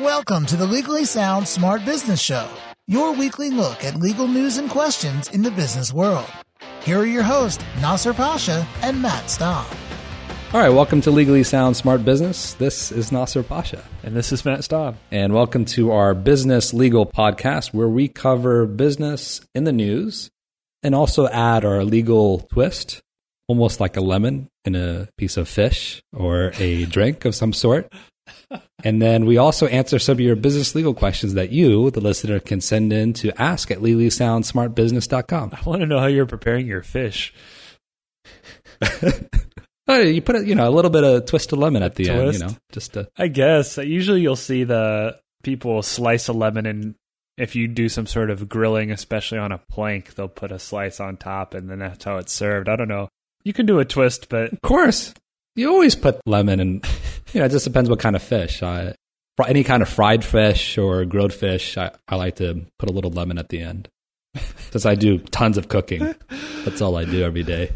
Welcome to the Legally Sound Smart Business Show, your weekly look at legal news and questions in the business world. Here are your hosts, Nasser Pasha and Matt Staub. All right, welcome to Legally Sound Smart Business. This is Nasser Pasha. And this is Matt Staub. And welcome to our business legal podcast where we cover business in the news and also add our legal twist, almost like a lemon in a piece of fish or a drink of some sort. And then we also answer some of your business legal questions that you, the listener, can send in to ask at legallysoundsmartbusiness.com. I want to know how you're preparing your fish. Oh, you put a, you know a little bit of twist of lemon at the twist? end, you know, just to I guess usually you'll see the people slice a lemon and if you do some sort of grilling, especially on a plank, they'll put a slice on top and then that's how it's served. I don't know. You can do a twist, but Of course, you always put lemon, and you know it just depends what kind of fish. I, any kind of fried fish or grilled fish, I, I like to put a little lemon at the end. Since I do tons of cooking, that's all I do every day.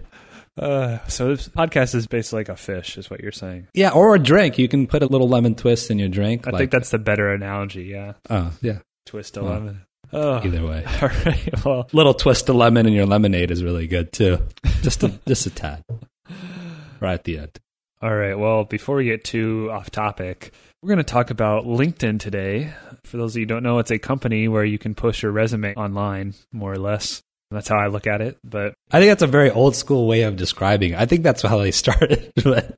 uh, so this podcast is basically like a fish, is what you're saying. Yeah, or a drink. You can put a little lemon twist in your drink. I like, think that's the better analogy. Yeah, oh yeah. twist a Well, lemon. Oh, Either way, all right. Well, little twist of lemon in your lemonade is really good too. Just a just a tad, right at the end. All right. Well, before we get too off topic, we're going to talk about LinkedIn today. For those of you who don't know, it's a company where you can post your resume online, more or less. That's how I look at it. But I think that's a very old school way of describing. it. I think that's how they started. but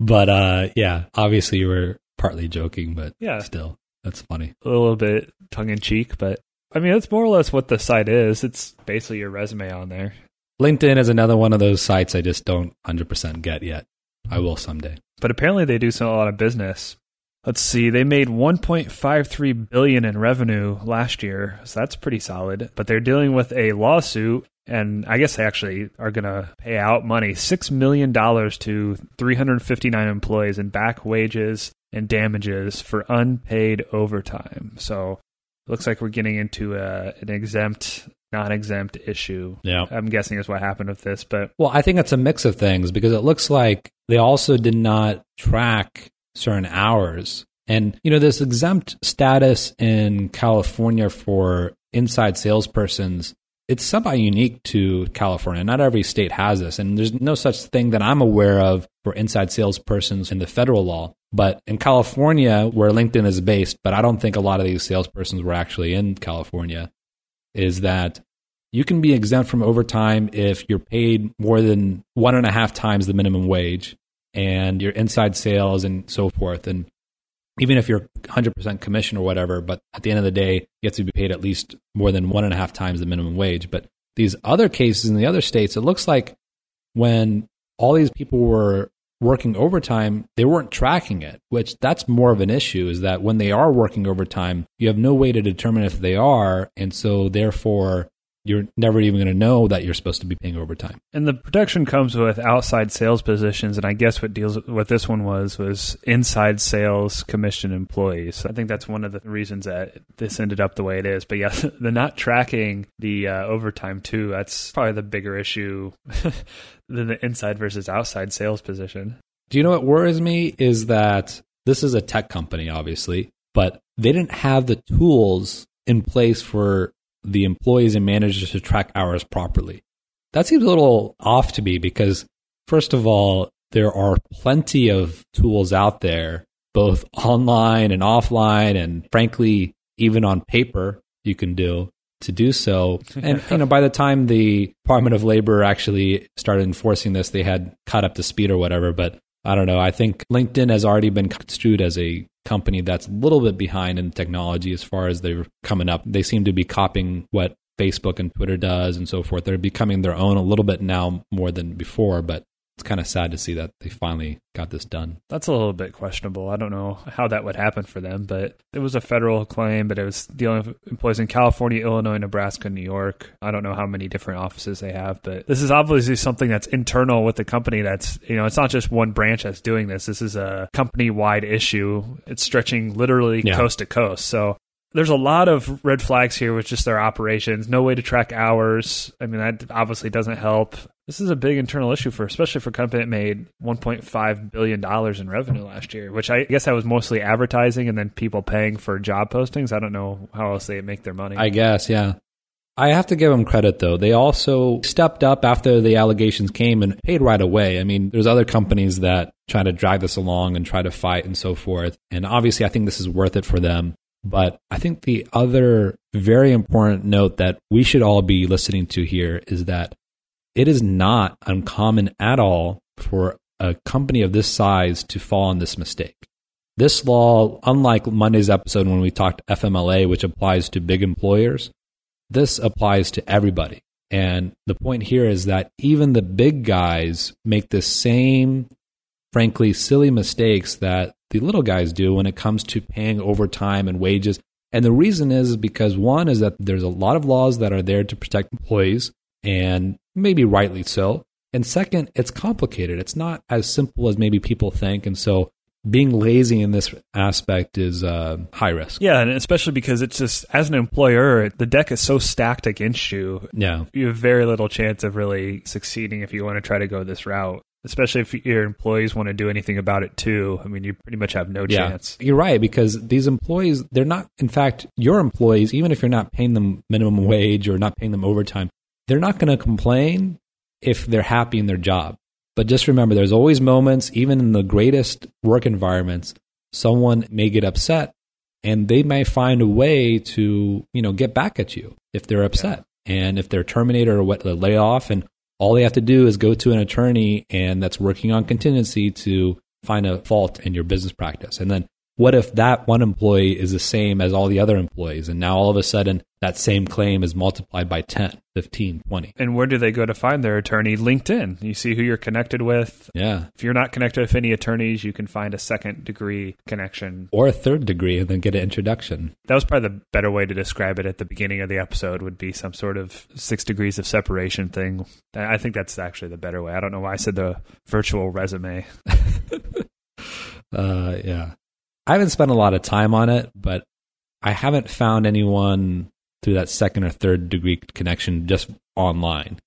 but uh, yeah, obviously you were partly joking, but Yeah. still, that's funny. a little bit tongue in cheek. But I mean, that's more or less what the site is. It's basically your resume on there. LinkedIn is another one of those sites I just don't 100% get yet. I will someday. But apparently, they do some, a lot of business. Let's see. They made 1.53 billion in revenue last year, so that's pretty solid. But they're dealing with a lawsuit, and I guess they actually are going to pay out money, six million dollars to 359 employees in back wages and damages for unpaid overtime. So it looks like we're getting into a, an exempt, non-exempt issue. Yeah. I'm guessing is what happened with this, but Well, I think it's a mix of things because it looks like they also did not track certain hours. And, you know, this exempt status in California for inside salespersons, it's somewhat unique to California. Not every state has this. And there's no such thing that I'm aware of for inside salespersons in the federal law. But in California, where LinkedIn is based, but I don't think a lot of these salespersons were actually in California, is that you can be exempt from overtime if you're paid more than one and a half times the minimum wage and your inside sales and so forth. And even if you're 100% commission or whatever, but at the end of the day, you have to be paid at least more than one and a half times the minimum wage. But these other cases in the other states, it looks like when all these people were working overtime, they weren't tracking it, which that's more of an issue is that when they are working overtime, you have no way to determine if they are. And so therefore, you're never even going to know that you're supposed to be paying overtime. And the protection comes with outside sales positions, and I guess what deals what this one was was inside sales commission employees. I think that's one of the reasons that this ended up the way it is. But yeah, the not tracking the uh, overtime too. That's probably the bigger issue than the inside versus outside sales position. Do you know what worries me is that this is a tech company, obviously, but they didn't have the tools in place for the employees and managers to track hours properly. That seems a little off to me because, first of all, there are plenty of tools out there, both online and offline, and frankly, even on paper, you can do to do so. And you know, by the time the Department of Labor actually started enforcing this, they had caught up to speed or whatever. But I don't know. I think LinkedIn has already been construed as a company that's a little bit behind in technology as far as they're coming up. They seem to be copying what Facebook and Twitter does and so forth. They're becoming their own a little bit now more than before, but it's kind of sad to see that they finally got this done. That's a little bit questionable. I don't know how that would happen for them, but it was a federal claim, but it was dealing with employees in California, Illinois, Nebraska, New York. I don't know how many different offices they have, but this is obviously something that's internal with the company that's, you know, it's not just one branch that's doing this. This is a company wide issue. It's stretching literally Yeah. coast to coast. So there's a lot of red flags here with just their operations. No way to track hours. I mean, that obviously doesn't help. This is a big internal issue for, especially for a company that made 1.5 billion dollars in revenue last year, which I guess that was mostly advertising and then people paying for job postings. I don't know how else they make their money. I guess, yeah. I have to give them credit though. They also stepped up after the allegations came and paid right away. I mean, there's other companies that try to drag this along and try to fight and so forth. And obviously, I think this is worth it for them. But I think the other very important note that we should all be listening to here is that it is not uncommon at all for a company of this size to fall on this mistake. This law, unlike Monday's episode when we talked FMLA, which applies to big employers, this applies to everybody. And the point here is that even the big guys make the same, frankly, silly mistakes that the little guys do when it comes to paying overtime and wages. And the reason is because one is that there's a lot of laws that are there to protect employees, and maybe rightly so. And second, it's complicated. It's not as simple as maybe people think. And so being lazy in this aspect is uh, high risk. Yeah, and especially because it's just as an employer, the deck is so stacked against you. Yeah, you have very little chance of really succeeding if you want to try to go this route. Especially if your employees want to do anything about it too. I mean, you pretty much have no yeah, chance. You're right because these employees, they're not. In fact, your employees, even if you're not paying them minimum wage or not paying them overtime, they're not going to complain if they're happy in their job. But just remember, there's always moments, even in the greatest work environments, someone may get upset and they may find a way to, you know, get back at you if they're upset. Yeah. And if they're terminated or what, lay off, and all they have to do is go to an attorney and that's working on contingency to find a fault in your business practice. And then what if that one employee is the same as all the other employees and now all of a sudden that same claim is multiplied by 10 15 20 and where do they go to find their attorney? Linkedin. You see who you're connected with. Yeah. If you're not connected with any attorneys you can find a second degree connection. Or a third degree and then get an introduction. That was probably the better way to describe it at the beginning of the episode would be some sort of six degrees of separation thing. I think that's actually the better way. I don't know why i said the virtual resume. Uh yeah I haven't spent a lot of time on it, but I haven't found anyone through that second or third degree connection just online.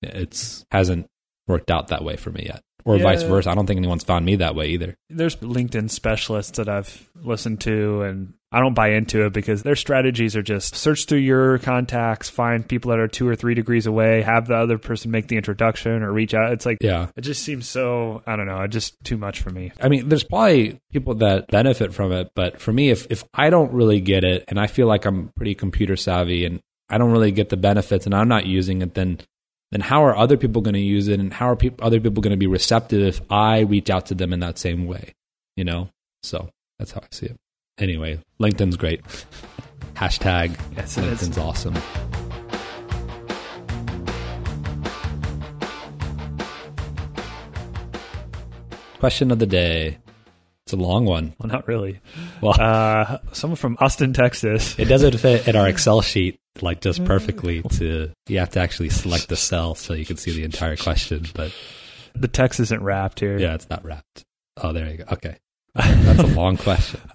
It's hasn't worked out that way for me yet. Or yeah. vice versa. I don't think anyone's found me that way either. There's LinkedIn specialists that I've listened to and I don't buy into it because their strategies are just search through your contacts, find people that are two or three degrees away, have the other person make the introduction or reach out. It's like, yeah, it just seems so, I don't know, just too much for me. I mean, there's probably people that benefit from it, but for me, if, if I don't really get it and I feel like I'm pretty computer savvy and I don't really get the benefits and I'm not using it, then then how are other people going to use it and how are pe- other people going to be receptive if I reach out to them in that same way? You know? So that's how I see it. Anyway, LinkedIn's great. Hashtag yes, LinkedIn's awesome. Question of the day. It's a long one. Well, not really. Well, uh, someone from Austin, Texas. It doesn't fit in our Excel sheet like just perfectly. To you have to actually select the cell so you can see the entire question. But the text isn't wrapped here. Yeah, it's not wrapped. Oh, there you go. Okay, that's a long question.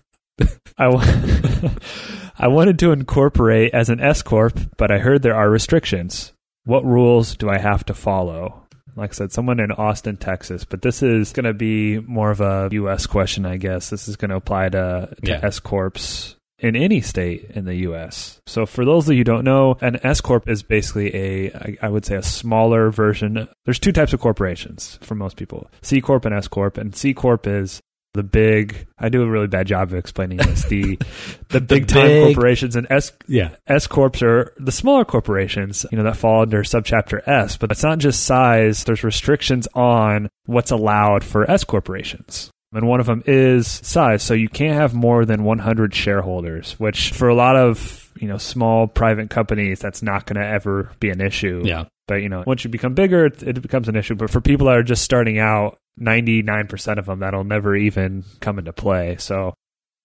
I, w- I wanted to incorporate as an S corp, but I heard there are restrictions. What rules do I have to follow? Like I said, someone in Austin, Texas, but this is going to be more of a U.S. question, I guess. This is going to apply to, to yeah. S corps in any state in the U.S. So, for those of you who don't know, an S corp is basically a, I would say, a smaller version. There's two types of corporations for most people: C corp and S corp. And C corp is the big I do a really bad job of explaining this. The the big time big, corporations and S yeah. S corps are the smaller corporations, you know, that fall under subchapter S, but it's not just size, there's restrictions on what's allowed for S corporations. And one of them is size. So you can't have more than 100 shareholders, which for a lot of, you know, small private companies, that's not going to ever be an issue. Yeah. But, you know, once you become bigger, it, it becomes an issue. But for people that are just starting out, 99% of them that'll never even come into play. So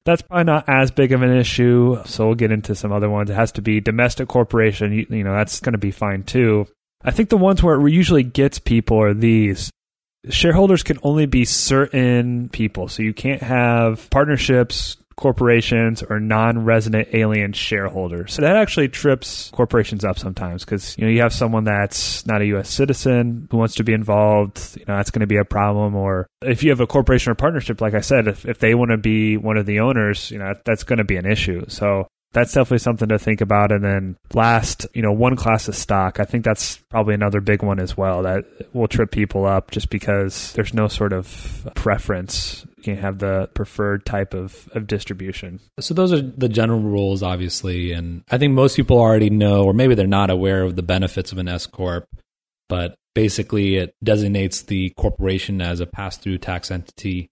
that's probably not as big of an issue. So we'll get into some other ones. It has to be domestic corporation. You, you know, that's going to be fine too. I think the ones where it usually gets people are these. Shareholders can only be certain people. So you can't have partnerships corporations or non-resident alien shareholders. So that actually trips corporations up sometimes because you know you have someone that's not a U.S. citizen who wants to be involved. You know that's going to be a problem. Or if you have a corporation or partnership, like I said, if if they want to be one of the owners, you know that's going to be an issue. So that's definitely something to think about. And then last, you know, one class of stock, I think that's probably another big one as well that will trip people up just because there's no sort of preference. Can have the preferred type of, of distribution. So those are the general rules, obviously. And I think most people already know, or maybe they're not aware of the benefits of an S Corp, but basically it designates the corporation as a pass through tax entity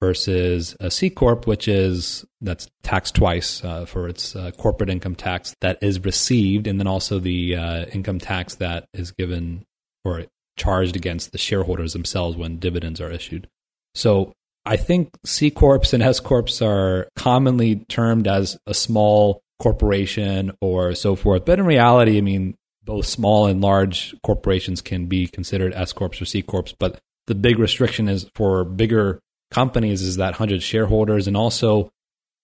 versus a C corp, which is that's taxed twice uh, for its uh, corporate income tax that is received, and then also the uh, income tax that is given or charged against the shareholders themselves when dividends are issued. So I think C corps and S corps are commonly termed as a small corporation or so forth, but in reality, I mean. Both small and large corporations can be considered S corps or C corps, but the big restriction is for bigger companies is that 100 shareholders. And also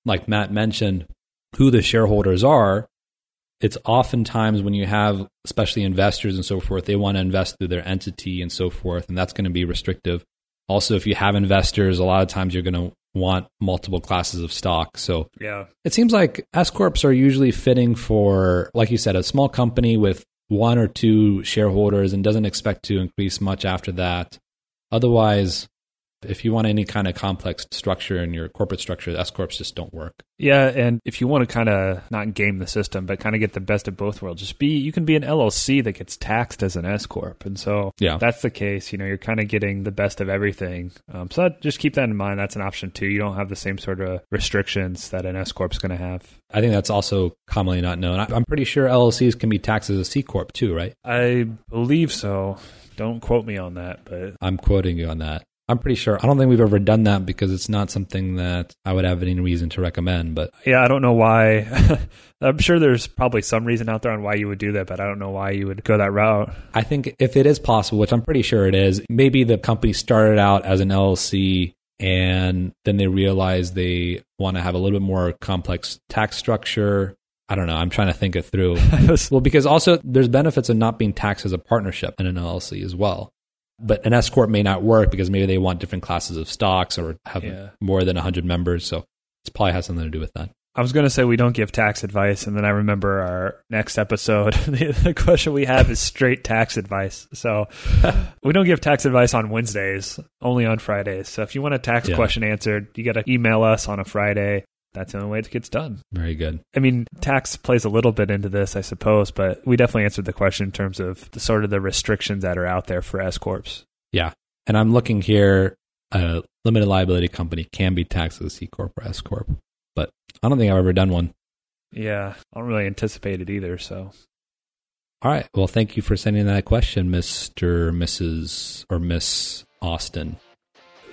like Matt mentioned who the shareholders are it's oftentimes when you have especially investors and so forth they want to invest through their entity and so forth and that's going to be restrictive also if you have investors a lot of times you're going to want multiple classes of stock. So yeah. it seems like s corps are usually fitting for like you said a small company with one or two shareholders and doesn't expect to increase much after that. Otherwise if you want any kind of complex structure in your corporate structure, S corps just don't work. Yeah, and if you want to kind of not game the system, but kind of get the best of both worlds, just be you can be an LLC that gets taxed as an S corp, and so yeah, that's the case. You know, you're kind of getting the best of everything. Um, so that, just keep that in mind. That's an option too. You don't have the same sort of restrictions that an S corp is going to have. I think that's also commonly not known. I'm pretty sure LLCs can be taxed as a C corp too, right? I believe so. Don't quote me on that, but I'm quoting you on that. I'm pretty sure. I don't think we've ever done that because it's not something that I would have any reason to recommend. But yeah, I don't know why. I'm sure there's probably some reason out there on why you would do that, but I don't know why you would go that route. I think if it is possible, which I'm pretty sure it is, maybe the company started out as an LLC and then they realized they want to have a little bit more complex tax structure. I don't know. I'm trying to think it through. well, because also there's benefits of not being taxed as a partnership in an LLC as well but an S corp may not work because maybe they want different classes of stocks or have yeah. more than 100 members. So it probably has something to do with that. I was going to say we don't give tax advice, and then I remember our next episode. the, the question we have is straight tax advice. So we don't give tax advice on Wednesdays, only on Fridays. So if you want a tax yeah. question answered, you got to email us on a Friday that's the only way it gets done. Very good. I mean, tax plays a little bit into this, I suppose, but we definitely answered the question in terms of the sort of the restrictions that are out there for S corps. Yeah, and I'm looking here. A limited liability company can be taxed as a C corp or S corp, but I don't think I've ever done one. Yeah, I don't really anticipate it either. So, all right. Well, thank you for sending that question, Mister, Mrs., or Miss Austin.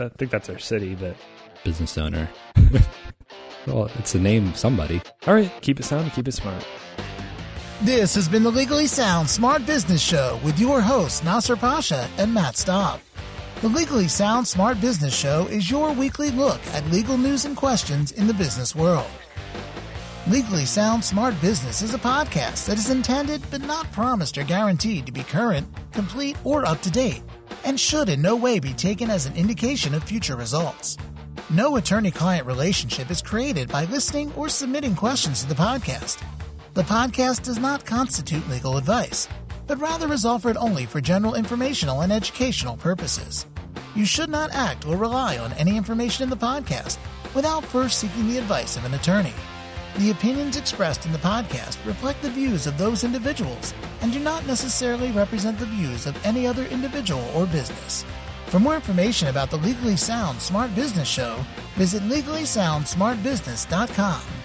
I think that's our city, but business owner. Well, it's the name of somebody. All right, keep it sound, keep it smart. This has been the Legally Sound Smart Business Show with your hosts Nasser Pasha and Matt Staub. The Legally Sound Smart Business Show is your weekly look at legal news and questions in the business world. Legally Sound Smart Business is a podcast that is intended but not promised or guaranteed to be current, complete, or up to date, and should in no way be taken as an indication of future results. No attorney client relationship is created by listening or submitting questions to the podcast. The podcast does not constitute legal advice, but rather is offered only for general informational and educational purposes. You should not act or rely on any information in the podcast without first seeking the advice of an attorney. The opinions expressed in the podcast reflect the views of those individuals and do not necessarily represent the views of any other individual or business. For more information about the Legally Sound Smart Business Show, visit legallysoundsmartbusiness.com.